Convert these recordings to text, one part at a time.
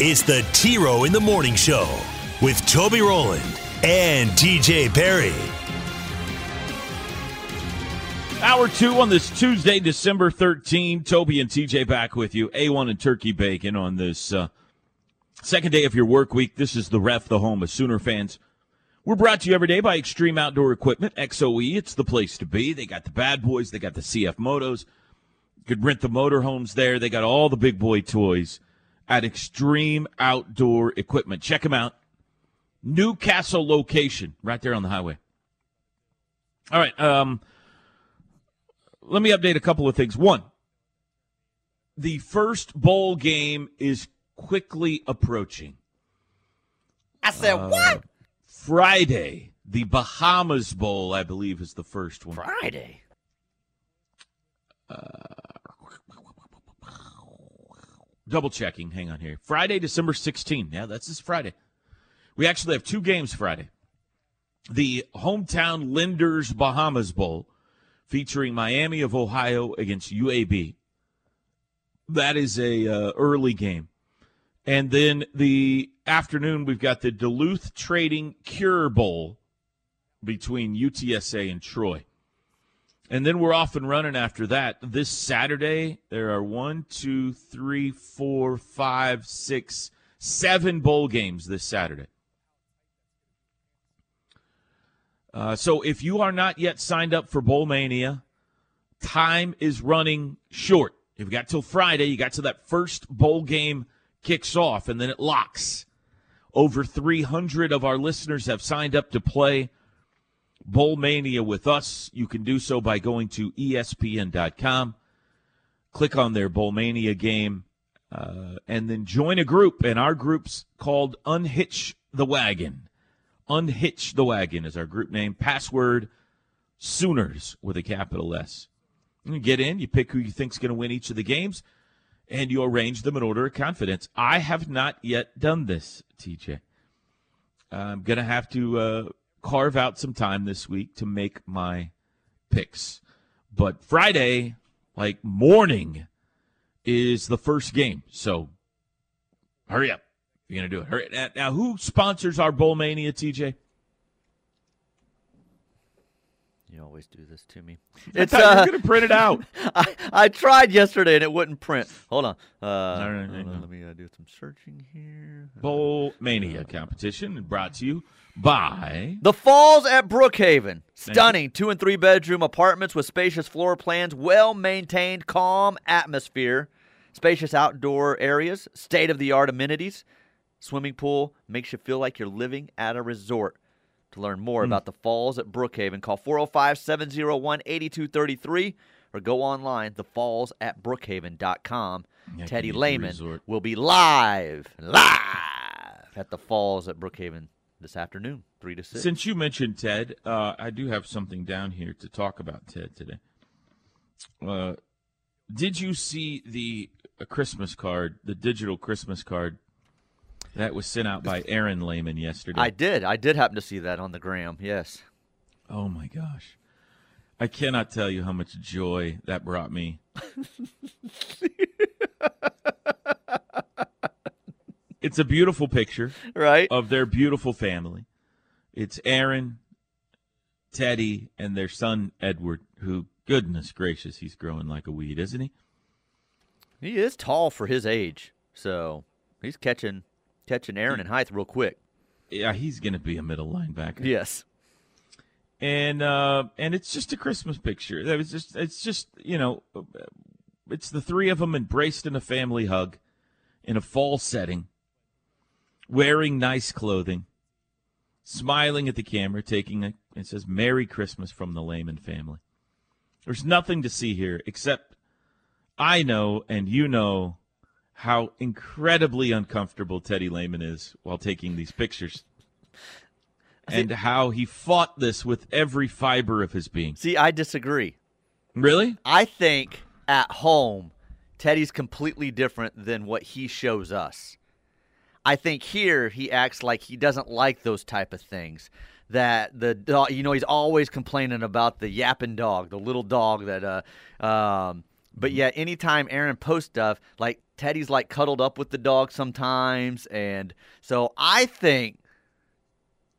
it's the T Row in the Morning Show with Toby Rowland and TJ Perry. Hour two on this Tuesday, December 13. Toby and TJ back with you. A1 and Turkey Bacon on this uh, second day of your work week. This is the ref, the home of Sooner fans. We're brought to you every day by Extreme Outdoor Equipment, XOE. It's the place to be. They got the bad boys, they got the CF Motos. You could rent the motorhomes there. They got all the big boy toys at Extreme Outdoor Equipment. Check them out. Newcastle location, right there on the highway. All right. Um, let me update a couple of things. One, the first bowl game is quickly approaching. I said, Uh, what? Friday, the Bahamas Bowl, I believe, is the first one. Friday. Double checking. Hang on here. Friday, December 16th. Yeah, that's this Friday. We actually have two games Friday. The hometown Lenders Bahamas Bowl featuring Miami of Ohio against UAB. That is a uh, early game. And then the afternoon we've got the Duluth Trading Cure Bowl between UTSA and Troy. And then we're off and running after that. This Saturday, there are one, two, three, four, five, six, seven bowl games this Saturday. Uh, so if you are not yet signed up for Bowl Mania, time is running short. You've got till Friday. You got till that first bowl game kicks off, and then it locks. Over 300 of our listeners have signed up to play Bowl Mania with us. You can do so by going to ESPN.com, click on their Bowl Mania game, uh, and then join a group. And our group's called Unhitch the Wagon. Unhitch the Wagon is our group name. Password Sooners with a capital S. You get in, you pick who you think's going to win each of the games, and you arrange them in order of confidence. I have not yet done this, TJ. I'm going to have to uh, carve out some time this week to make my picks. But Friday, like morning, is the first game. So hurry up. You're going to do it. Hurry. Now, who sponsors our Bowl Mania, TJ? You always do this to me. I It's you uh, going to print it out. I, I tried yesterday and it wouldn't print. Hold on. Uh, right, hold on, on. Let me uh, do some searching here. Bowl Mania competition brought to you by. The Falls at Brookhaven. Stunning two and three bedroom apartments with spacious floor plans, well maintained, calm atmosphere, spacious outdoor areas, state of the art amenities. Swimming pool makes you feel like you're living at a resort. To learn more about the Falls at Brookhaven, call 405 701 8233 or go online, thefalls at brookhaven.com. Yeah, Teddy Lehman resort. will be live, live at the Falls at Brookhaven this afternoon, 3 to 6. Since you mentioned Ted, uh, I do have something down here to talk about Ted today. Uh, did you see the uh, Christmas card, the digital Christmas card that was sent out by Aaron Lehman yesterday? I did. I did happen to see that on the gram. Yes. Oh my gosh. I cannot tell you how much joy that brought me. it's a beautiful picture Right? of their beautiful family. It's Aaron, Teddy, and their son Edward, who, goodness gracious, he's growing like a weed, isn't he? He is tall for his age, so he's catching catching Aaron and height real quick. Yeah, he's going to be a middle linebacker. Yes. and uh, and it's just a Christmas picture. That was just it's just you know, it's the three of them embraced in a family hug, in a fall setting, wearing nice clothing, smiling at the camera, taking a it says "Merry Christmas" from the Lehman family. There's nothing to see here except I know and you know how incredibly uncomfortable Teddy Lehman is while taking these pictures. And how he fought this with every fiber of his being. See, I disagree. Really? I think at home, Teddy's completely different than what he shows us. I think here he acts like he doesn't like those type of things. That the dog, you know, he's always complaining about the yapping dog, the little dog that. Uh, um, but yet, anytime Aaron posts stuff, like Teddy's like cuddled up with the dog sometimes, and so I think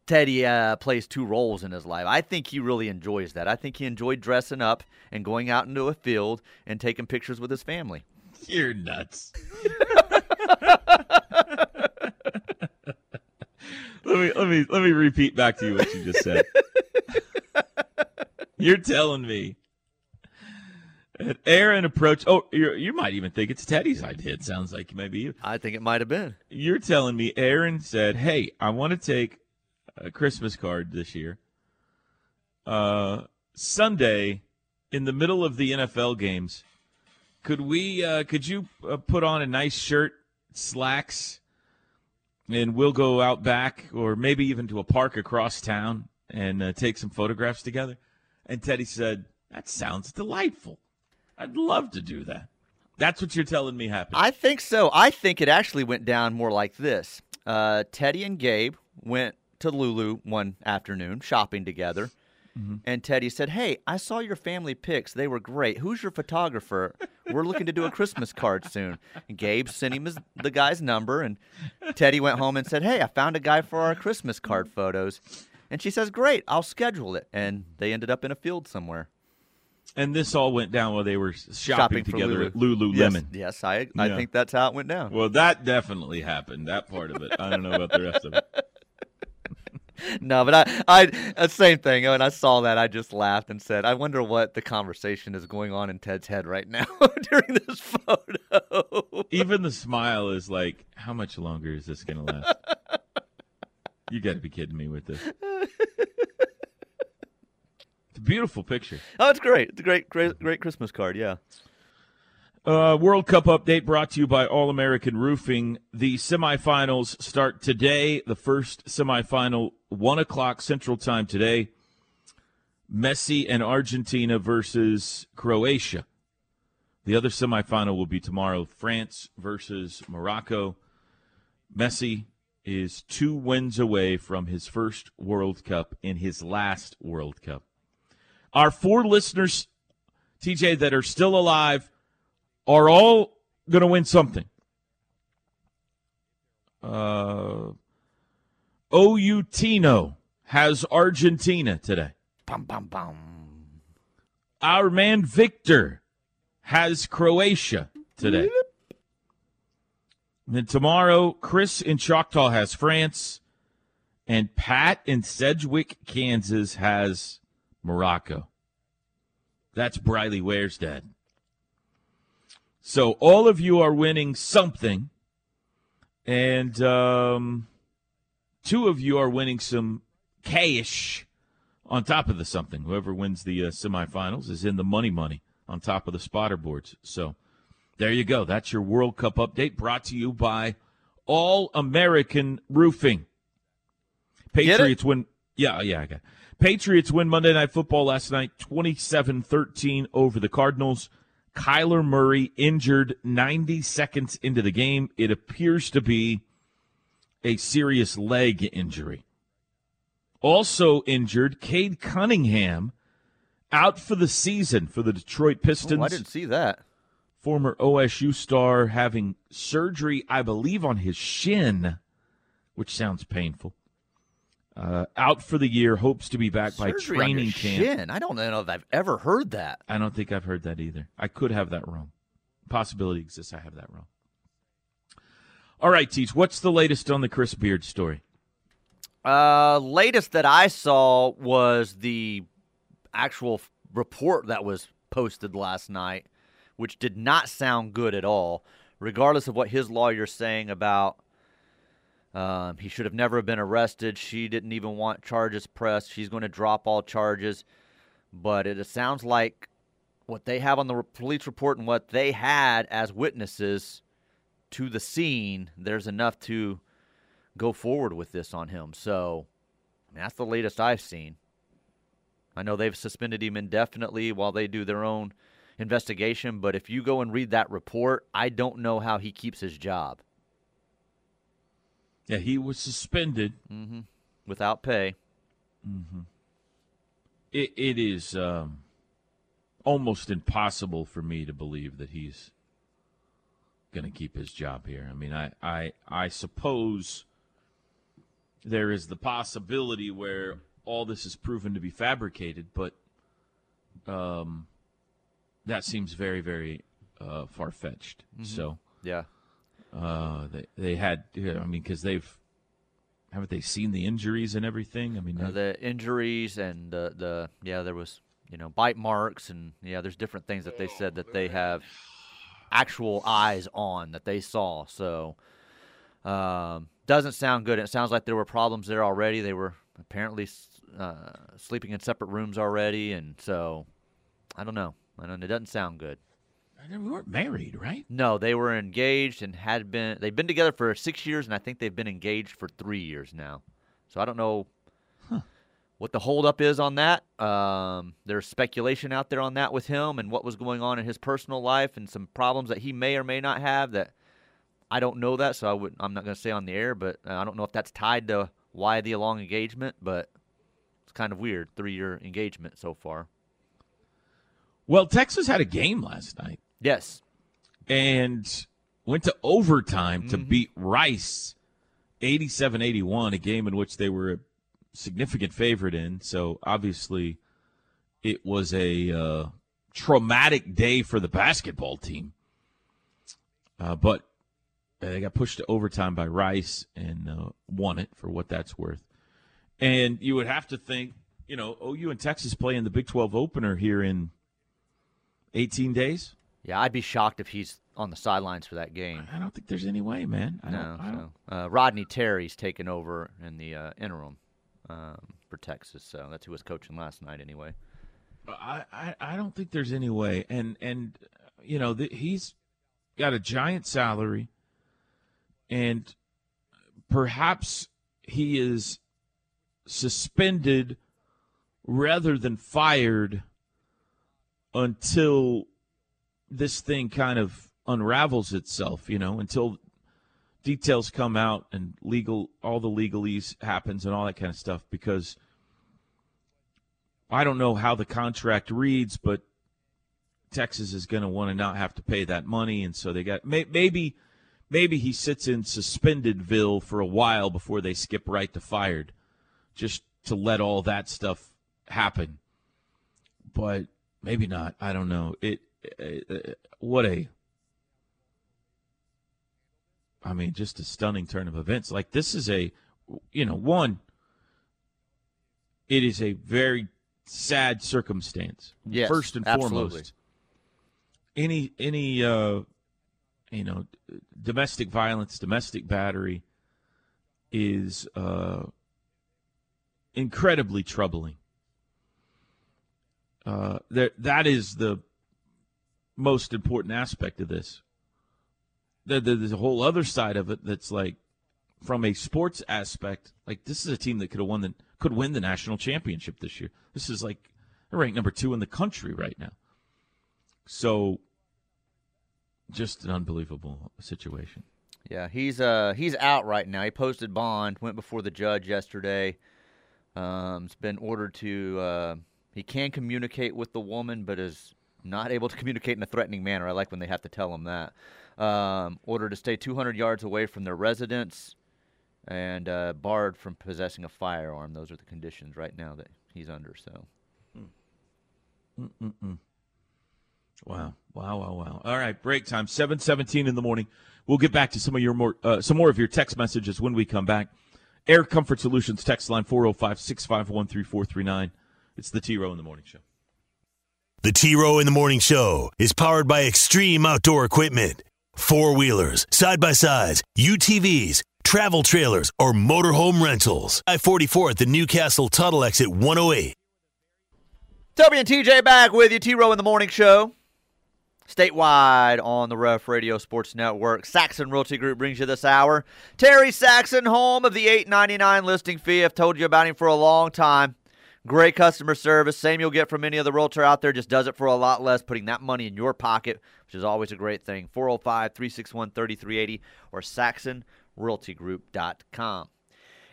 Teddy uh, plays two roles in his life. I think he really enjoys that. I think he enjoyed dressing up and going out into a field and taking pictures with his family. You're nuts. let me let me let me repeat back to you what you just said. You're telling me Aaron approached. Oh, you you might even think it's Teddy's idea. It sounds like maybe you. I think it might have been. You're telling me Aaron said, "Hey, I want to take a Christmas card this year. Uh, Sunday, in the middle of the NFL games, could we? Uh, could you uh, put on a nice shirt, slacks, and we'll go out back, or maybe even to a park across town and uh, take some photographs together?" And Teddy said, "That sounds delightful. I'd love to do that." That's what you're telling me happened. I think so. I think it actually went down more like this. Uh, Teddy and Gabe went to Lulu one afternoon shopping together. And Teddy said, Hey, I saw your family pics. They were great. Who's your photographer? We're looking to do a Christmas card soon. And Gabe sent him his, the guy's number. And Teddy went home and said, Hey, I found a guy for our Christmas card photos. And she says, Great, I'll schedule it. And they ended up in a field somewhere. And this all went down while they were shopping, Shopping together Lulu. at Lululemon. Yes, yes I, I Yeah. think that's how it went down. Well, that definitely happened. That part of it. I don't know about the rest of it. No, but I, I, uh, same thing. When I saw that, I just laughed and said, "I wonder what the conversation is going on in Ted's head right now during this photo." Even the smile is like, how much longer is this going to last? You got to be kidding me with this. It's a beautiful picture. oh, it's great. It's a great, great, great Christmas card. Yeah. Uh, World Cup update brought to you by All American Roofing. The semifinals start today. The first semifinal, 1 o'clock Central Time today. Messi and Argentina versus Croatia. The other semifinal will be tomorrow France versus Morocco. Messi is two wins away from his first World Cup in his last World Cup. Our four listeners, TJ, that are still alive are all going to win something. Uh, OU Tino has Argentina today. Bum bum bum. Our man Victor has Croatia today. And then tomorrow, Chris in Choctaw has France, and Pat in Sedgwick, Kansas has Morocco. That's Briley Ware's dad. So all of you are winning something, and um, two of you are winning some cash on top of the something. Whoever wins the uh, semifinals is in the money money on top of the spotter boards. So there you go. That's your World Cup update brought to you by All American Roofing. Patriots win. Yeah, yeah, I got it. Patriots win Monday Night Football last night 27 13 over the Cardinals. Kyler Murray injured 90 seconds into the game. It appears to be a serious leg injury. Also injured, Cade Cunningham out for the season for the Detroit Pistons. Oh, I didn't see that. Former OSU star having surgery, I believe, on his shin, which sounds painful. Uh, out for the year, hopes to be back by Surgery your training camp. Shin. I don't know if I've ever heard that. I don't think I've heard that either. I could have that wrong. Possibility exists. I have that wrong. All right, Teach. What's the latest on the Chris Beard story? Uh, latest that I saw was the actual f- report that was posted last night, which did not sound good at all. Regardless of what his lawyer's saying about um, he should have never been arrested. She didn't even want charges pressed. She's going to drop all charges. But it sounds like what they have on the police report and what they had as witnesses to the scene, there's enough to go forward with this on him. So I mean, that's the latest I've seen. I know they've suspended him indefinitely while they do their own investigation, but if you go and read that report, I don't know how he keeps his job. Yeah, he was suspended mm-hmm. without pay. Mm-hmm. It, it is um, almost impossible for me to believe that he's going to keep his job here. I mean, I, I, I suppose there is the possibility where all this is proven to be fabricated, but um, that seems very, very uh, far fetched. Mm-hmm. So yeah, uh, they they had. I mean, because they've haven't they seen the injuries and everything? I mean, uh, the injuries and the the yeah, there was you know bite marks and yeah, there's different things that they said that they have actual eyes on that they saw. So um, doesn't sound good. It sounds like there were problems there already. They were apparently uh, sleeping in separate rooms already, and so I don't know. I don't. It doesn't sound good. We weren't married, right? No, they were engaged and had been. They've been together for six years, and I think they've been engaged for three years now. So I don't know huh. what the holdup is on that. Um, there's speculation out there on that with him and what was going on in his personal life and some problems that he may or may not have that I don't know that, so I would I'm not going to say on the air, but uh, I don't know if that's tied to why the long engagement, but it's kind of weird three year engagement so far. Well, Texas had a game last night. Yes. And went to overtime mm-hmm. to beat Rice 87 81, a game in which they were a significant favorite in. So obviously, it was a uh, traumatic day for the basketball team. Uh, but they got pushed to overtime by Rice and uh, won it for what that's worth. And you would have to think, you know, OU and Texas play in the Big 12 opener here in 18 days. Yeah, I'd be shocked if he's on the sidelines for that game. I don't think there's any way, man. I no, don't, I don't. So, uh, Rodney Terry's taken over in the uh, interim um, for Texas, so that's who was coaching last night, anyway. I, I, I don't think there's any way, and and you know the, he's got a giant salary and perhaps he is suspended rather than fired until this thing kind of unravels itself, you know, until details come out and legal all the legalese happens and all that kind of stuff because I don't know how the contract reads, but Texas is going to want to not have to pay that money, and so they got maybe maybe he sits in suspendedville for a while before they skip right to fired, just to let all that stuff happen. But maybe not. I don't know. It what a I mean, just a stunning turn of events. Like this is a, you know, one. It is a very sad circumstance. Yes, first and absolutely. foremost. Any any uh, you know, domestic violence, domestic battery is uh, incredibly troubling. Uh, that that is the most important aspect of this. there's a whole other side of it that's like, from a sports aspect, like this is a team that could have won the could win the national championship this year. This is like ranked number two in the country right now. So just an unbelievable situation. Yeah, he's uh he's out right now. He posted bond, went before the judge yesterday. Um, it's been ordered to. Uh, he can communicate with the woman, but is not able to communicate in a threatening manner. I like when they have to tell him that. Um, ordered to stay 200 yards away from their residence, and uh, barred from possessing a firearm. Those are the conditions right now that he's under. So. Mm-mm-mm. Wow. Wow, wow, wow. All right, break time. 717 in the morning. We'll get back to some of your more uh, some more of your text messages when we come back. Air Comfort Solutions text line 405-651-3439. It's the T Row in the Morning Show. The T Row in the Morning Show is powered by Extreme Outdoor Equipment. Four wheelers, side by sides, UTVs, travel trailers, or motorhome rentals. I 44 at the Newcastle Tuttle exit 108. Toby and TJ back with you. T Row in the Morning Show. statewide on the Ref Radio Sports Network. Saxon Realty Group brings you this hour. Terry Saxon, home of the eight ninety nine listing fee. I've told you about him for a long time. Great customer service. Same you'll get from any other realtor out there, just does it for a lot less, putting that money in your pocket, which is always a great thing. 405 361 3380 or saxonrealtygroup.com.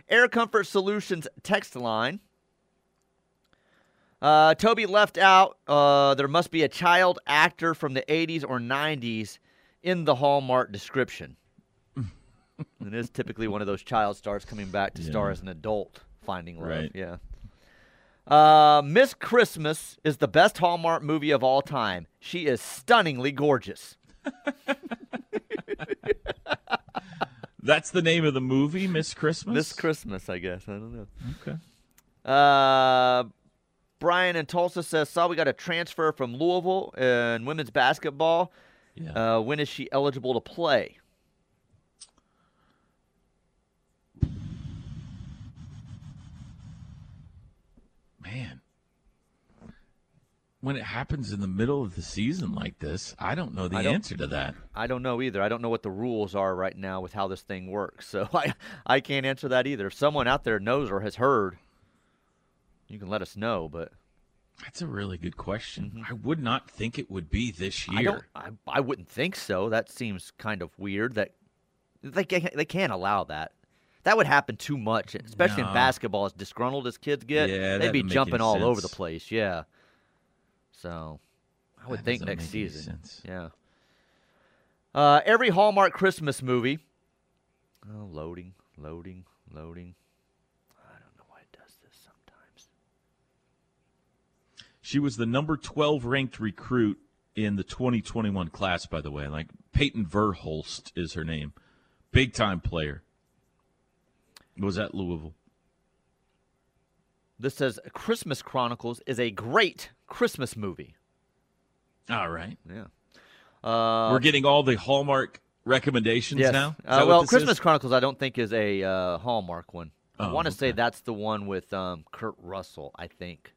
Air Comfort Solutions text line. Uh, Toby left out uh, there must be a child actor from the 80s or 90s in the Hallmark description. And it is typically one of those child stars coming back to star as an adult finding love. Right. Yeah. Uh, Miss Christmas is the best Hallmark movie of all time. She is stunningly gorgeous. That's the name of the movie, Miss Christmas. Miss Christmas, I guess. I don't know. Okay. Uh, Brian in Tulsa says, "Saw we got a transfer from Louisville in women's basketball. Yeah. Uh, when is she eligible to play?" Man. When it happens in the middle of the season like this, I don't know the don't- answer to that. I don't know either. I don't know what the rules are right now with how this thing works, so I I can't answer that either. If someone out there knows or has heard, you can let us know. But That's a really good question. I would not think it would be this year. Mm-hmm. I don't. I, I wouldn't think so. That seems kind of weird. That they can't, they can't allow that. That would happen too much, especially in basketball. As disgruntled as kids get, Yeah, they'd be jumping all over the place. Yeah. So, I would That think next season. Yeah. Uh, every Hallmark Christmas movie. Oh, loading, loading, loading. I don't know why it does this sometimes. She was the number 12 ranked recruit in the 2021 class, by the way. Like Payton Verhulst is her name. Big time player. Was at Louisville. This says Christmas Chronicles is a great Christmas movie. All right. Yeah. Uh, We're getting all the Hallmark recommendations yes. now. Uh, well, Christmas is? Chronicles I don't think is a uh, Hallmark one. I Oh, want to say that's the one with um, Kurt Russell. I think.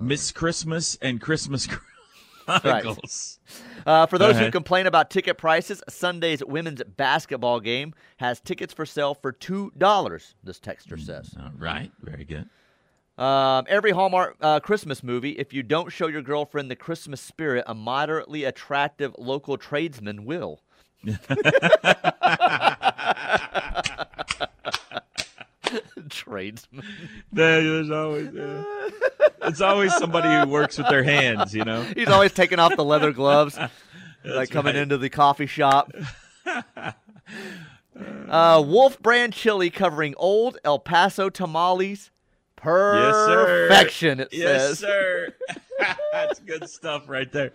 Miss Christmas and Christmas Chronicles. Uh, for those who complain about ticket prices, Sunday's women's basketball game has tickets for sale for two dollars. This texter says. All right. Very good. Um, every Hallmark uh, Christmas movie, if you don't show your girlfriend the Christmas spirit, a moderately attractive local tradesman will. tradesman. There's always it's always somebody who works with their hands, you know. He's always taking off the leather gloves, like coming right. into the coffee shop. uh, Wolf Brand Chili covering old El Paso tamales. sir. Perfection, it Yes, says. sir. That's good stuff right there.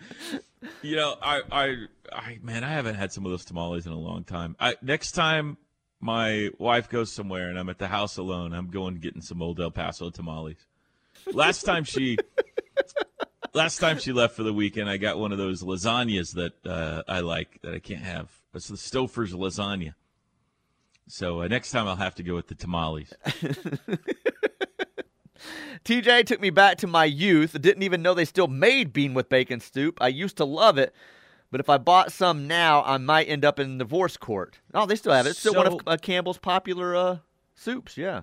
You know, I, I, I, man, I haven't had some of those tamales in a long time. I, next time my wife goes somewhere and I'm at the house alone, I'm going getting some old El Paso tamales. Last time she, last time she left for the weekend, I got one of those lasagnas that uh, I like that I can't have. It's the Stouffer's lasagna. So uh, next time I'll have to go with the tamales. TJ took me back to my youth. Didn't even know they still made bean with bacon soup. I used to love it, but if I bought some now, I might end up in divorce court. Oh, they still have it. It's still one of uh, Campbell's popular uh, soups. Yeah.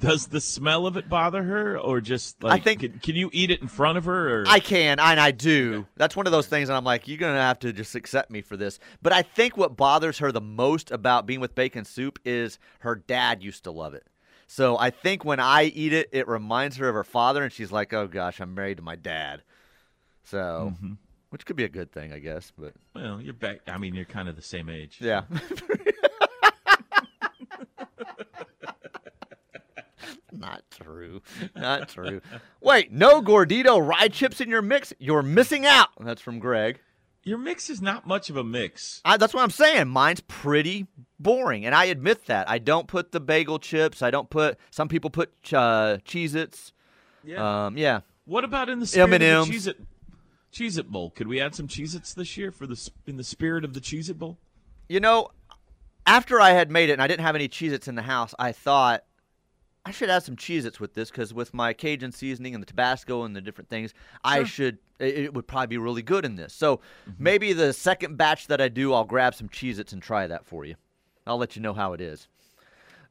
Does the smell of it bother her, or just like I think- can, can you eat it in front of her? Or I can, and I do. That's one of those things, and I'm like, you're gonna have to just accept me for this. But I think what bothers her the most about being with bacon soup is her dad used to love it. So I think when I eat it, it reminds her of her father, and she's like, "Oh gosh, I'm married to my dad." So, mm-hmm. which could be a good thing, I guess. But well, you're back. I mean, you're kind of the same age. yeah. Not true. Not true. Wait, no Gardetto rye chips in your mix? You're missing out. That's from Greg. Your mix is not much of a mix. I, that's what I'm saying. Mine's pretty boring, and I admit that. I don't put the bagel chips. I don't put. Some people put uh, Cheez-Its. Yeah. Um, yeah. what about in the spirit M&Ms. of the Cheez-It, Cheez-It Bowl? Could we add some Cheez-Its this year for the in the spirit of the Cheez-It Bowl? You know, after I had made it and I didn't have any Cheez-Its in the house, I thought I should add some Cheez-Its with this because with my Cajun seasoning and the Tabasco and the different things, I should It, it would probably be really good in this. So Mm-hmm. maybe the second batch that I do, I'll grab some Cheez Its and try that for you. I'll let you know how it is.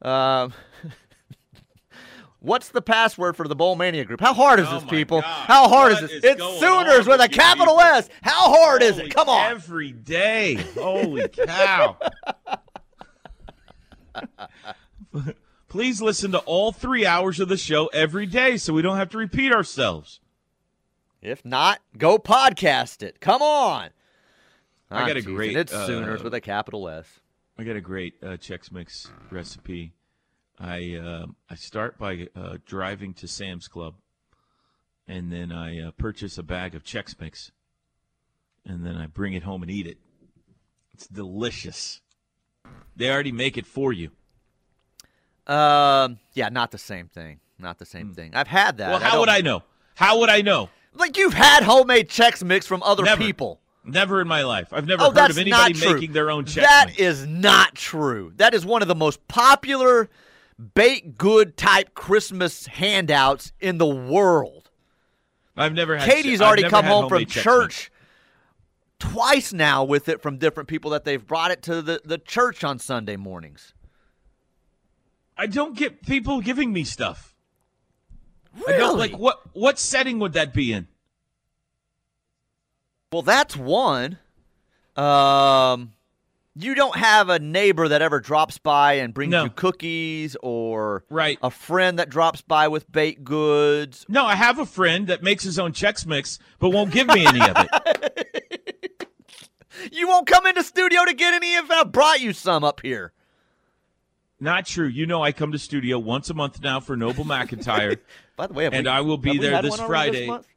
Um, what's the password for the Bowl Mania group? How hard is Oh this, people? God. How hard What is is this? It's going Sooners on with a capital people? S. How hard is it? Come on. Every day. Holy cow. Please listen to all three hours of the show every day so we don't have to repeat ourselves. If not, go podcast it. Come on. I got a I'm teasing. great, It's uh, Sooners with a capital S. I got a great uh, Chex Mix recipe. I uh, I start by uh, driving to Sam's Club, and then I uh, purchase a bag of Chex Mix, and then I bring it home and eat it. It's delicious. They already make it for you. Um, yeah, not the same thing. Not the same thing. I've had that. Well, how don't- would I know? How would I know? Like you've had homemade Chex Mix from other Never. people. Never in my life. I've never Oh, heard of anybody making their own Chex That Mix. is not true. That is one of the most popular baked good type Christmas handouts in the world. I've never had. Katie's I've already come home from Mix. church twice now with it from different people that they've brought it to the, the church on Sunday mornings. I don't get people giving me stuff. Really? Like what what setting would that be in? Well, that's one. Um, you don't have a neighbor that ever drops by and brings No. you cookies, or Right. a friend that drops by with baked goods. No, I have a friend that makes his own Chex Mix, but won't give me any of it. You won't come into studio to get any if I brought you some up here. Not true. You know, I come to studio once a month now for Noble McIntyre. By the way, And we- I will be there this Friday. month?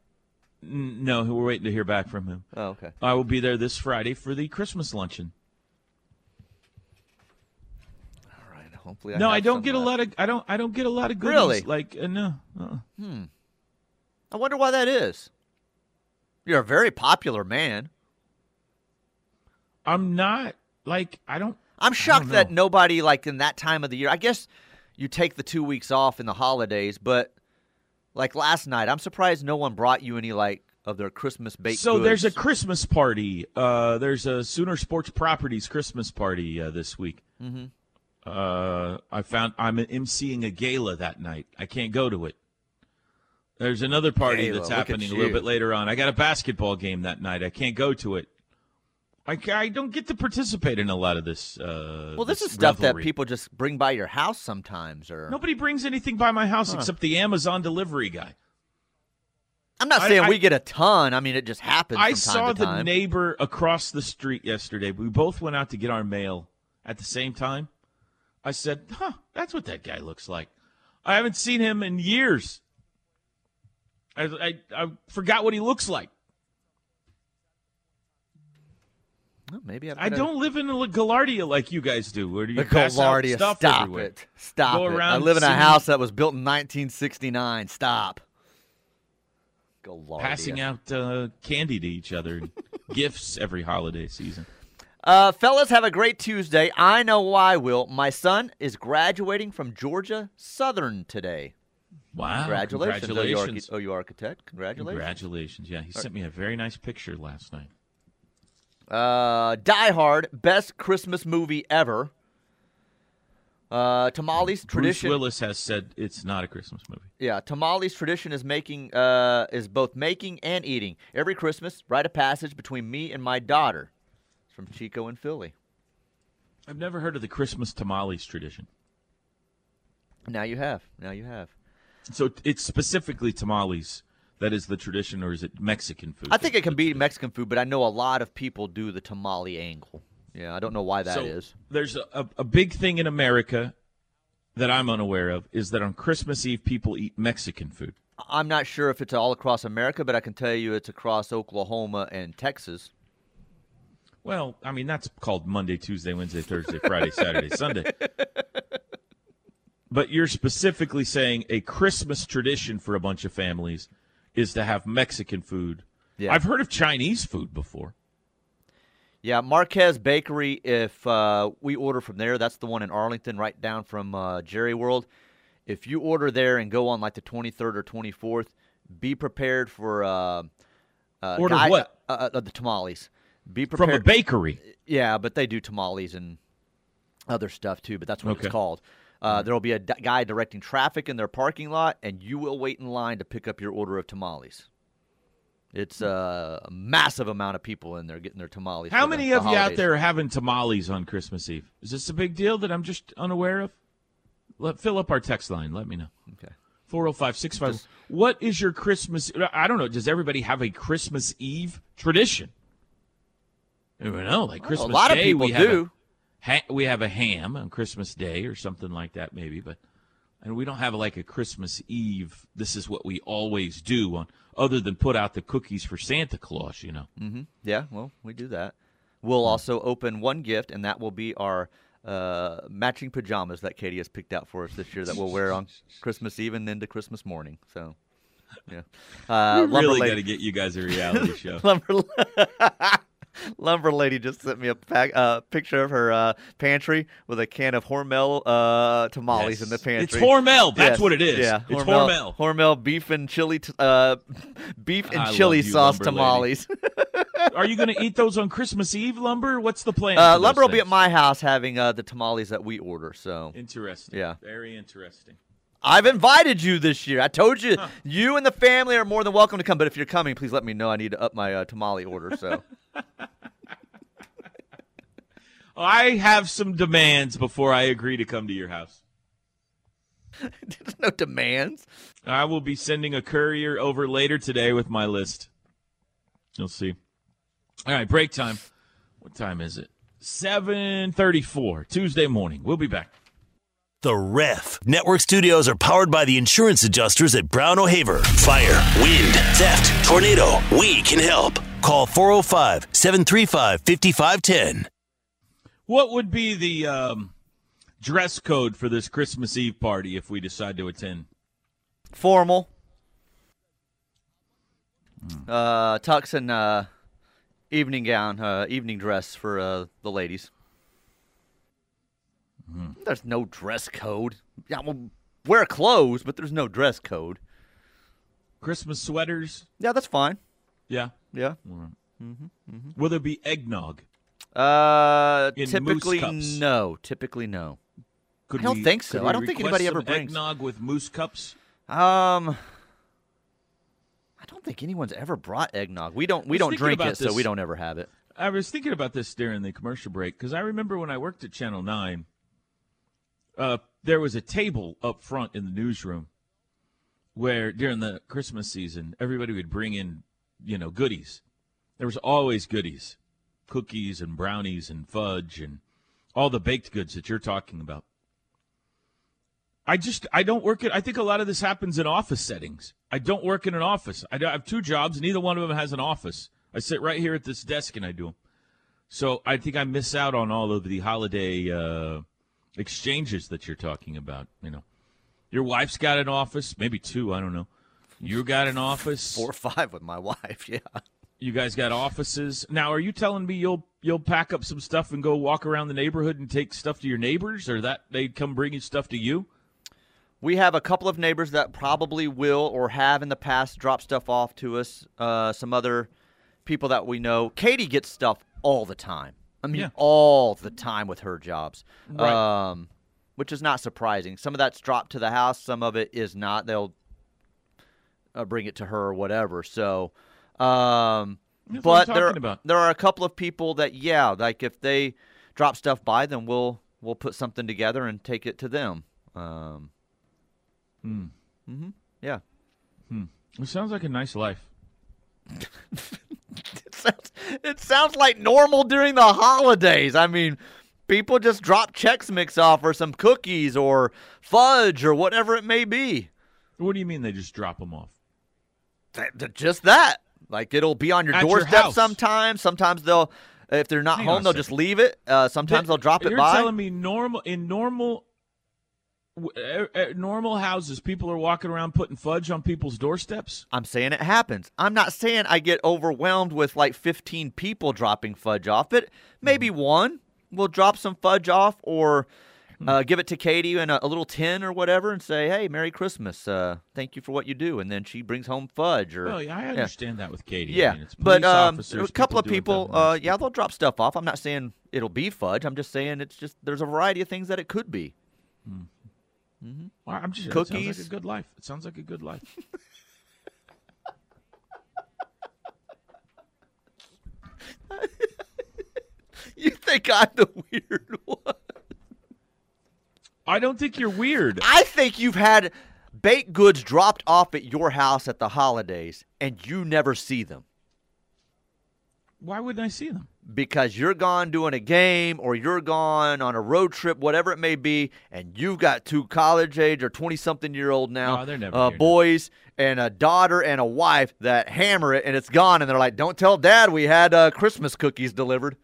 No, we're waiting to hear back from him. Oh, okay. I will be there this Friday for the Christmas luncheon. All right. Hopefully, I no, I don't get a lot of. I don't. I don't get a lot of goodies. Really? Like uh, no. Uh-uh. I wonder why that is. You're a very popular man. I'm not like I don't. I'm shocked that nobody like in that time of the year. I guess you take the two weeks off in the holidays, but like last night, I'm surprised no one brought you any like of their Christmas baked So goods. there's a Christmas party. Uh, there's a Sooner Sports Properties Christmas party uh, this week. Mm-hmm. Uh, I found I'm emceeing a gala that night. I can't go to it. There's another party Gala, that's happening a little bit later on. I got a basketball game that night. I can't go to it. I, I don't get to participate in a lot of this. Uh, well, this is stuff revelry. that people just bring by your house sometimes, or Nobody brings anything by my house except the Amazon delivery guy. I'm not saying I- we get a ton. I mean, it just happens. I saw the neighbor across the street yesterday. We both went out to get our mail at the same time. I said, "Huh, that's what that guy looks like." I haven't seen him in years. I I, I forgot what he looks like. Well, maybe I've I gotta- don't live in a Gaillardia like you guys do, where do you pass out stuff stop everywhere. it. Stop Go it. I live in a house that was built in 1969. Stop. Gaillardia. Passing out uh, candy to each other, gifts every holiday season. Uh, fellas, have a great Tuesday. I know why, Will. My son is graduating from Georgia Southern today. Wow! Congratulations, Congratulations! OU architect. Congratulations. Congratulations! Yeah, he sent me a very nice picture last night. Uh, Die Hard, best Christmas movie ever. Uh, Tamales tradition. Bruce Willis has said it's not a Christmas movie. Yeah, Tamales tradition is making uh, is both making and eating. Every Christmas, write a passage between me and my daughter. It's from Chico and Philly. I've never heard of the Christmas tamales tradition. Now you have. Now you have. So it's specifically tamales that is the tradition, or is it Mexican food? I think it can be Mexican food, but I know a lot of people do the tamale angle. Yeah, I don't know why that so is. There's a, a, a big thing in America that I'm unaware of is that on Christmas Eve people eat Mexican food. I'm not sure if it's all across America, but I can tell you it's across Oklahoma and Texas. Well, I mean that's called Monday, Tuesday, Wednesday, Thursday, Friday, Saturday, Sunday. But you're specifically saying a Christmas tradition for a bunch of families is to have Mexican food. Yeah. I've heard of Chinese food before. Yeah, Marquez Bakery. If uh, we order from there, that's the one in Arlington, right down from uh, Jerry World. If you order there and go on like the 23rd or 24th, be prepared for uh, Uh, Order guy- what? Uh, uh, the tamales. Be prepared From a bakery. Yeah, but they do tamales and other stuff too. But that's what Okay. it's called. Uh, there will be a d- guy directing traffic in their parking lot, and you will wait in line to pick up your order of tamales. It's uh, a massive amount of people in there getting their tamales. How the- many the of you out there are having tamales on Christmas Eve? Is this a big deal that I'm just unaware of? Let, fill up our text line. Let me know. Okay. 405 650. Just- What is your Christmas? I don't know. Does everybody have a Christmas Eve tradition? I don't know. Like Christmas a lot of people do. A, ha- we have a ham on Christmas Day or something like that, maybe. But and we don't have like a Christmas Eve. This is what we always do on, other than put out the cookies for Santa Claus. You know. Mm-hmm. Yeah, well, we do that. We'll also open one gift, and that will be our uh, matching pajamas that Katie has picked out for us this year that we'll wear on Christmas Eve and into Christmas morning. So, yeah. Uh, we really got to get you guys a reality show. Lumber, Lumber Lady just sent me a pack, uh, picture of her uh, pantry with a can of Hormel uh, tamales in the pantry. It's Hormel. That's Yes, what it is. Yeah, It's Hormel. Hormel. Beef and chili, t- uh, beef and I chili you, sauce Lumber tamales. Are you going to eat those on Christmas Eve, Lumber? What's the plan? Uh, Lumber will be at my house having uh, the tamales that we order. So Interesting. Yeah. Very interesting. I've invited you this year. I told you, you and the family are more than welcome to come. But if you're coming, please let me know. I need to up my uh, tamale order. So I have some demands before I agree to come to your house. there's no demands. I will be sending a courier over later today with my list. You'll see. All right, break time. What time is it? 7:34 Tuesday morning. We'll be back. The Ref. Network studios are powered by the insurance adjusters at Brown O'Haver. Fire, wind, theft, tornado. We can help. Call 405 735 5510. What would be the um, dress code for this Christmas Eve party if we decide to attend? Formal. Uh, tux and uh, evening gown, uh, evening dress for uh, the ladies. There's no dress code. Yeah, well, wear clothes, but there's no dress code. Christmas sweaters? Yeah, that's fine. Yeah. Yeah. Will there be eggnog? Uh, In typically no. Typically no. Could I don't we- think so. I don't think anybody ever brings- eggnog with moose cups. Um, I don't think anyone's ever brought eggnog. We don't. We don't drink it, so we don't ever have it. I was thinking about this during the commercial break because I remember when I worked at Channel 9, uh, there was a table up front in the newsroom where during the Christmas season, everybody would bring in, you know, goodies. There was always goodies cookies and brownies and fudge and all the baked goods that you're talking about. I just I don't work at I think a lot of this happens in office settings. I don't work in an office. I, I have two jobs. Neither one of them has an office. I sit right here at this desk and I do them. So I think I miss out on all of the holiday uh, exchanges that you're talking about. You know, your wife's got an office, maybe two. I don't know. You got an office. Four or five with my wife. Yeah. You guys got offices. Now, are you telling me you'll you'll pack up some stuff and go walk around the neighborhood and take stuff to your neighbors, or that they come bringing stuff to you? We have a couple of neighbors that probably will or have in the past dropped stuff off to us. Uh, some other people that we know. Katie gets stuff all the time. I mean, Yeah. all the time with her jobs. Right. Um, which is not surprising. Some of that's dropped to the house. Some of it is not. They'll uh, bring it to her or whatever. So, um, but there about. there are a couple of people that yeah, like if they drop stuff by, then we'll we'll put something together and take it to them. Um, Hmm. hmm Yeah. It sounds like a nice life. It sounds, it sounds like normal during the holidays. I mean, people just drop Chex mix off or some cookies or fudge or whatever it may be. What do you mean they just drop them off? Th- th- Just that. Like it'll be on your At doorstep house. sometimes. Sometimes they'll, if they're not Hang home, they'll second. just leave it. Uh, sometimes they'll drop it You're by. telling me normal in normal uh, uh, normal houses, people are walking around putting fudge on people's doorsteps. I'm saying it happens. I'm not saying I get overwhelmed with like 15 people dropping fudge off, but maybe Mm-hmm. one will drop some fudge off or Uh, give it to Katie in a, a little tin or whatever, and say, "Hey, Merry Christmas! Uh, thank you for what you do." And then she brings home fudge or Well, yeah, I understand that with Katie. I yeah, mean, it's but um, a couple of people, uh, yeah, they'll drop stuff off. I'm not saying it'll be fudge. I'm just saying it's just there's a variety of things that it could be. Mm-hmm. Well, I'm just It sounds like a good life. It sounds like a good life. You think I'm the weird one? I don't think you're weird. I think you've had baked goods dropped off at your house at the holidays, and you never see them. Why wouldn't I see them? Because you're gone doing a game or you're gone on a road trip, whatever it may be, and you've got two college age or 20 something year old now they're never uh, here now. boys and a daughter and a wife that hammer it and it's gone. And they're like, don't tell dad we had uh, Christmas cookies delivered.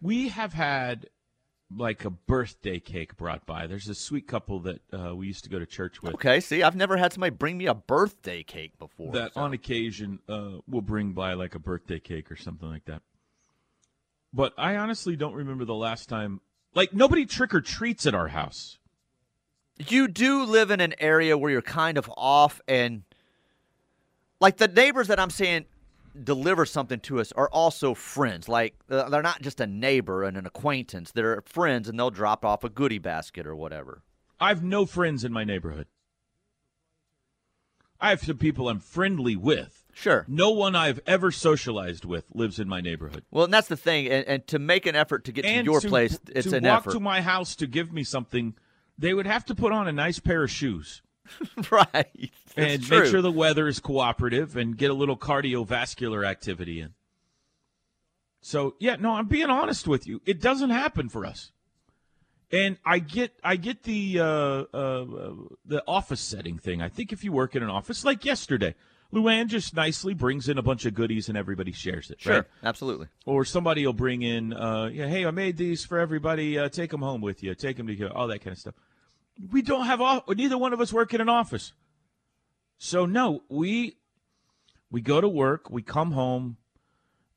We have had like a birthday cake brought by. There's a sweet couple that uh, we used to go to church with. Okay, see, I've never had somebody bring me a birthday cake before. that so. on occasion uh, will bring by like a birthday cake or something like that. But I honestly don't remember the last time. Like nobody trick or treats at our house. you do live in an area where you're kind of off and like the neighbors that I'm saying deliver something to us are also friends. Like uh, they're not just a neighbor and an acquaintance. They're friends and they'll drop off a goodie basket or whatever. I've no friends in my neighborhood. I have some people I'm friendly with. Sure. No one I've ever socialized with lives in my neighborhood. Well, and that's the thing. And, and to make an effort to get and to your to, place, it's to an effort. To walk to my house to give me something, they would have to put on a nice pair of shoes right. And true. make sure the weather is cooperative and get a little cardiovascular activity in. So yeah, no, I'm being honest with you. It doesn't happen for us, and I get I get the uh, uh, the office setting thing. I think if you work in an office like yesterday, Luann just nicely brings in a bunch of goodies and everybody shares it. Sure. right? Absolutely. Or somebody will bring in, uh, yeah, hey, I made these for everybody. Uh, take them home with you. Take them to. All that kind of stuff. We don't have off. Neither one of us work in an office, so no. We we go to work. We come home,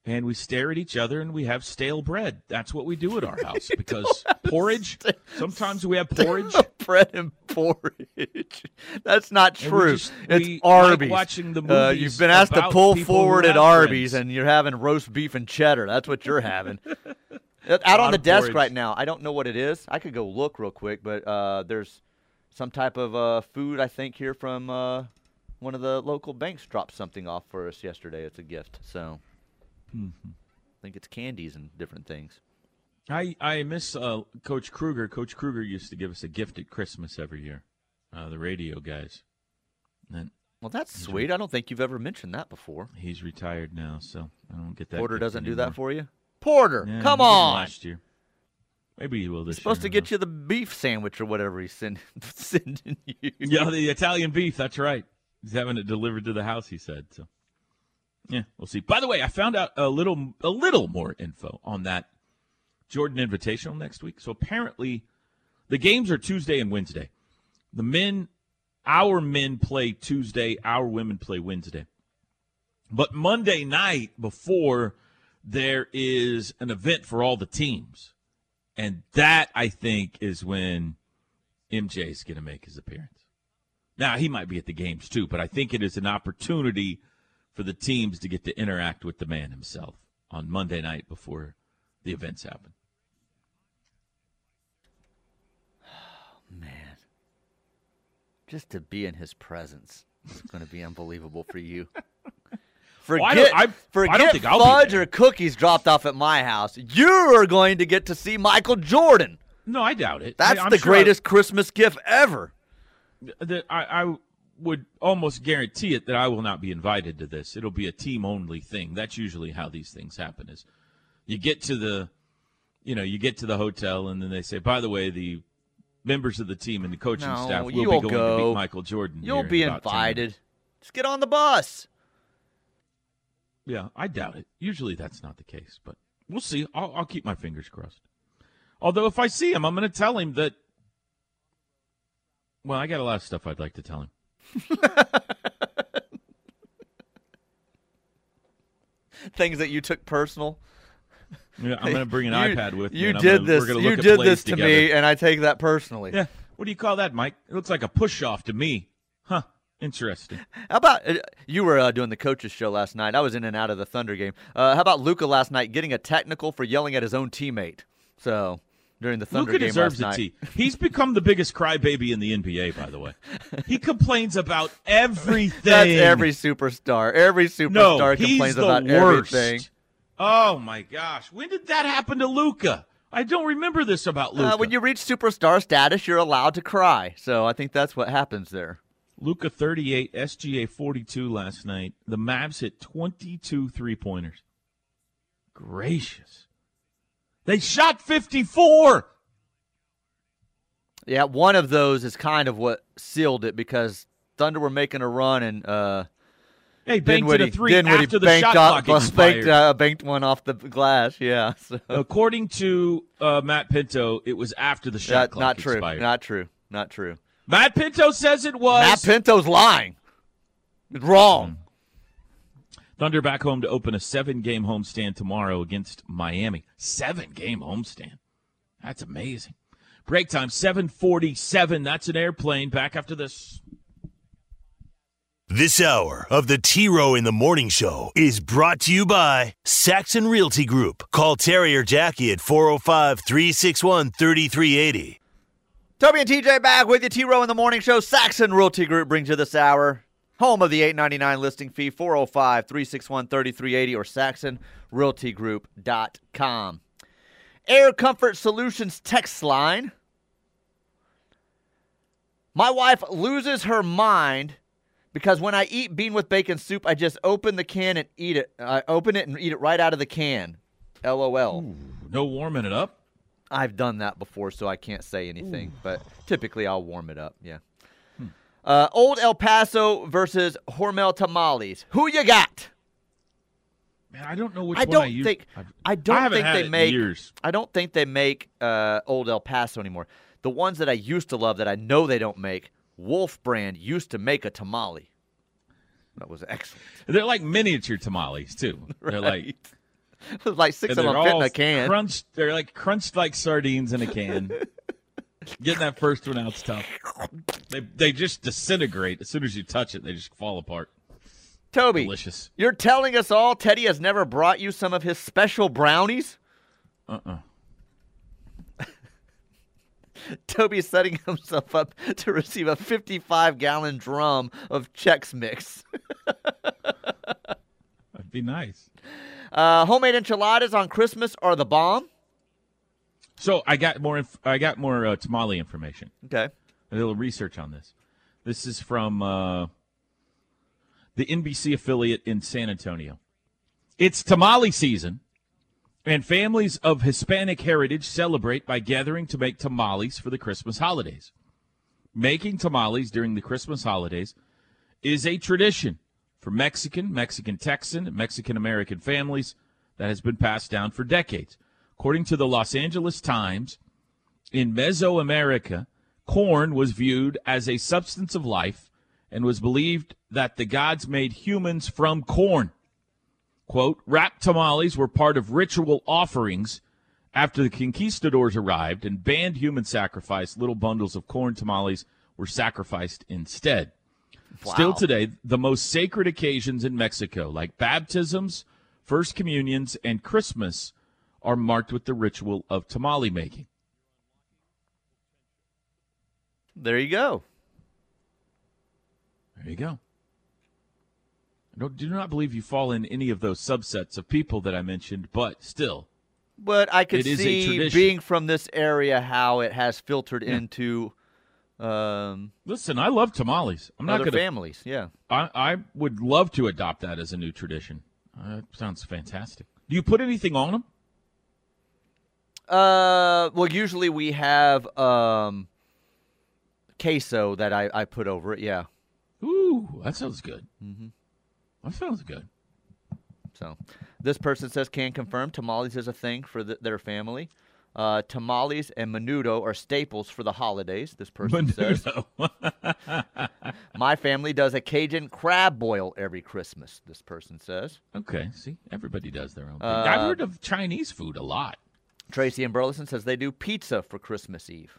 and we stare at each other, and we have stale bread. That's what we do at our house because porridge. Sometimes we have porridge. Bread and porridge. That's not true. just- it's we like Arby's. watching the Uh, you've been asked to pull forward at Arby's, friends. and you're having roast beef and cheddar. That's what you're having. Out on the desk right now. I don't know what it is. I could go look real quick, but uh, there's some type of uh, food I think here from uh, one of the local banks dropped something off for us yesterday. It's a gift, so Mm-hmm. I think it's candies and different things. I I miss uh, Coach Kruger. Coach Kruger used to give us a gift at Christmas every year. Uh, the radio guys. And Well, that's sweet. I don't think you've ever mentioned that before. he's retired now, so I don't get that. Porter doesn't do that for you. Porter, Yeah, come on. Last year, maybe he will this He's supposed to year. get you the beef sandwich or whatever he's send, sending you. Yeah, the Italian beef. That's right. He's having it delivered to the house. He said so. Yeah, we'll see. By the way, I found out a little a little more info on that Jordan Invitational next week. So apparently, the games are Tuesday and Wednesday. The men, our men play Tuesday. Our women play Wednesday. But Monday night before there is an event for all the teams, and that I think is when MJ is going to make his appearance. Now, he might be at the games too, but I think it is an opportunity for the teams to get to interact with the man himself on Monday night before the events happen. Oh, man, just to be in his presence is going to be unbelievable for you. Forget, I don't- I- I don't forget think fudge or cookies dropped off at my house. You're going to get to see Michael Jordan. No, I doubt it. That's I- the sure greatest Christmas gift ever. that I, I would almost guarantee it that I will not be invited to this. It'll be a team only thing. That's usually how these things happen. Is you get to the, you know, you get to the hotel and then they say, by the way, the members of the team and the coaching No, staff will be going to meet Michael Jordan. You'll be in invited. Just get on the bus. Yeah, I doubt it. Usually that's not the case, but we'll see. I'll, I'll keep my fingers crossed. Although if I see him, I'm going to tell him that. Well, I got a lot of stuff I'd like to tell him. Things that you took personal. Yeah, I'm going to bring an You- iPad with me. You and did gonna- this. You did this to together. me, and I take that personally. Yeah. What do you call that, Mike? It looks like a push off to me. Huh. Interesting. How about uh, you were uh, doing the coaches show last night? I was in and out of the Thunder game. Uh, how about Luka last night getting a technical for yelling at his own teammate? So during the Thunder Luka game deserves last a night. T. He's become the biggest crybaby in the NBA, by the way. He complains about everything. That's every superstar. Every superstar no, complains about worst. everything. Oh my gosh, when did that happen to Luka? I don't remember this about Luka. Uh, when you reach superstar status, you're allowed to cry. So I think that's what happens there. Luka 38, SGA 42 last night. The Mavs hit 22 three pointers. Gracious. They shot 54. Yeah, one of those is kind of what sealed it because Thunder were making a run and uh, Hey, banked a three Dinwiddie after the banked, shot clock banked, expired. uh, banked one off the glass. Yeah, so. According to uh, Matt Pinto, it was after the shot That- clock not true. expired. Not true. Not true. Matt Pinto says it was. Matt Pinto's lying. It's wrong. Mm. Thunder back home to open a seven-game homestand tomorrow against Miami. Seven-game homestand. That's amazing. Break time 7:47. That's an airplane. Back after this. This hour of the T Row in the Morning Show is brought to you by Saxon Realty Group. Call Terry or Jackie at 405 361 3380. Toby and TJ back with you. T Row in the Morning Show. Saxon Realty Group brings you this hour. Home of the eight ninety nine listing fee, 405 361 3380 or saxonrealtygroup.com. Air Comfort Solutions text line. My wife loses her mind because when I eat bean with bacon soup, I just open the can and eat it. I open it and eat it right out of the can. LOL. No warming it up. I've done that before, so I can't say anything. But typically, I'll warm it up. Yeah. Uh, Old El Paso versus Hormel tamales. Who you got? Man, I don't know which I one I don't use. think. I don't haven't think they make. years. I don't think they make uh, Old El Paso anymore. The ones that I used to love that I know they don't make. Wolf Brand used to make a tamale. That was excellent. They're like miniature tamales too. They're like Right. it was like six of them fit in a can. crunched. They're like crunched like sardines in a can. Getting that first one out's tough. They they just disintegrate as soon as you touch it. They just fall apart. Toby, Delicious. you're telling us all Teddy has never brought you some of his special brownies? Uh uh Toby's setting himself up to receive a 55 gallon drum of Chex Mix. Be nice. Uh, homemade enchiladas on Christmas are the bomb. So I got more. Inf- I got more uh, tamale information. Okay. A little research on this. This is from uh, the NBC affiliate in San Antonio. It's tamale season, and families of Hispanic heritage celebrate by gathering to make tamales for the Christmas holidays. Making tamales during the Christmas holidays is a tradition for Mexican, Mexican Texan, and Mexican American families that has been passed down for decades. According to the Los Angeles Times, in Mesoamerica, corn was viewed as a substance of life and was believed that the gods made humans from corn. Quote, wrapped tamales were part of ritual offerings after the conquistadors arrived and banned human sacrifice. Little bundles of corn tamales were sacrificed instead. Still today, the most sacred occasions in Mexico, like baptisms, first communions, and Christmas, are marked with the ritual of tamale making. There you go. There you go. I don't, do not believe you fall in any of those subsets of people that I mentioned, but still, But I could It is a see being from this area how it has filtered into um, listen, I love tamales. I'm not going to. families. Yeah. I, I would love to adopt that as a new tradition. Uh, that sounds fantastic. Do you put anything on them? Uh, well, usually we have um, queso that I, I put over it. Yeah. Ooh, that sounds good. Mm-hmm. That sounds good. So, this person says can confirm tamales is a thing for the, their family. Uh, tamales and menudo are staples for the holidays, this person says. My family does a Cajun crab boil every Christmas, this person says. okay, see, everybody does their own. thing. Uh, I've heard of Chinese food a lot. Tracy and Burleson says they do pizza for Christmas Eve.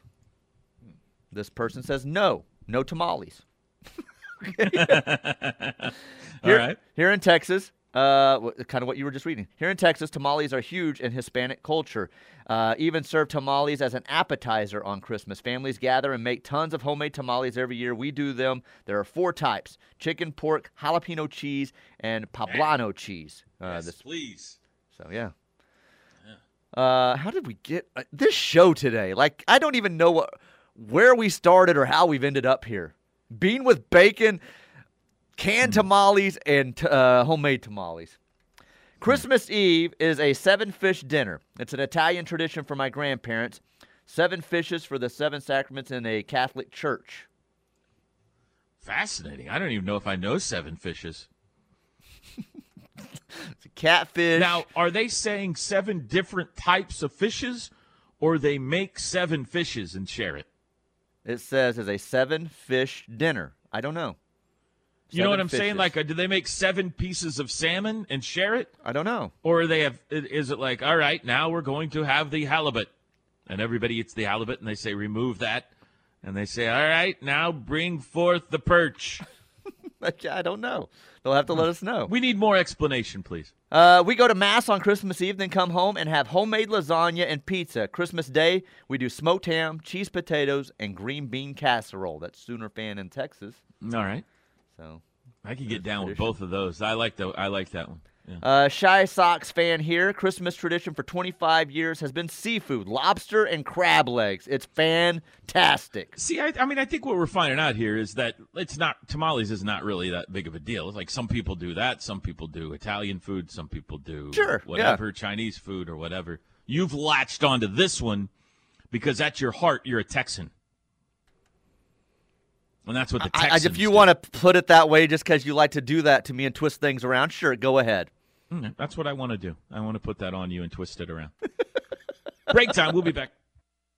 This person says no, no tamales. All Here, right. here in Texas, uh, kind of what you were just reading. Here in Texas, tamales are huge in Hispanic culture. Uh, even serve tamales as an appetizer on Christmas. Families gather and make tons of homemade tamales every year. We do them. There are four types: chicken, pork, jalapeno cheese, and poblano cheese. Uh, this, please. so yeah. Uh, how did we get uh, this show today? Like, I don't even know what, where we started or how we've ended up here. Bean with bacon, canned tamales, and t- uh, homemade tamales. Christmas Eve is a seven fish dinner. It's an Italian tradition for my grandparents. Seven fishes for the seven sacraments in a Catholic church. Fascinating. I don't even know if I know seven fishes. It's a catfish. Now, are they saying seven different types of fishes, or they make seven fishes and share it? it says is a seven fish dinner. I don't know. You know what I'm saying? Like, uh, do they make seven pieces of salmon and share it, I don't know. or they have? Is it like, all right, now we're going to have the halibut, and everybody eats the halibut, and they say remove that, and they say, all right, now bring forth the perch. I don't know. They'll have to let us know. We need more explanation, please. Uh, we go to mass on Christmas Eve, then come home and have homemade lasagna and pizza. Christmas Day, we do smoked ham, cheese potatoes, and green bean casserole. That's Sooner fan in Texas. All right, So, I could get down with both of those. I like the I like that one. Yeah. uh, Chi Sox fan here. Christmas tradition for 25 years has been seafood, lobster and crab legs. It's fantastic. See, I, I mean, I think what we're finding out here is that it's not tamales is not really that big of a deal. Like some people do that, some people do Italian food, some people do Sure, yeah. whatever Chinese food or whatever. You've latched onto this one because at your heart you're a Texan, and that's what the I, I- Texans. if you do. want to put it that way, just because you like to do that to me and twist things around, sure, go ahead. Mm, that's what I want to do. I want to put that on you and twist it around. Break time. We'll be back.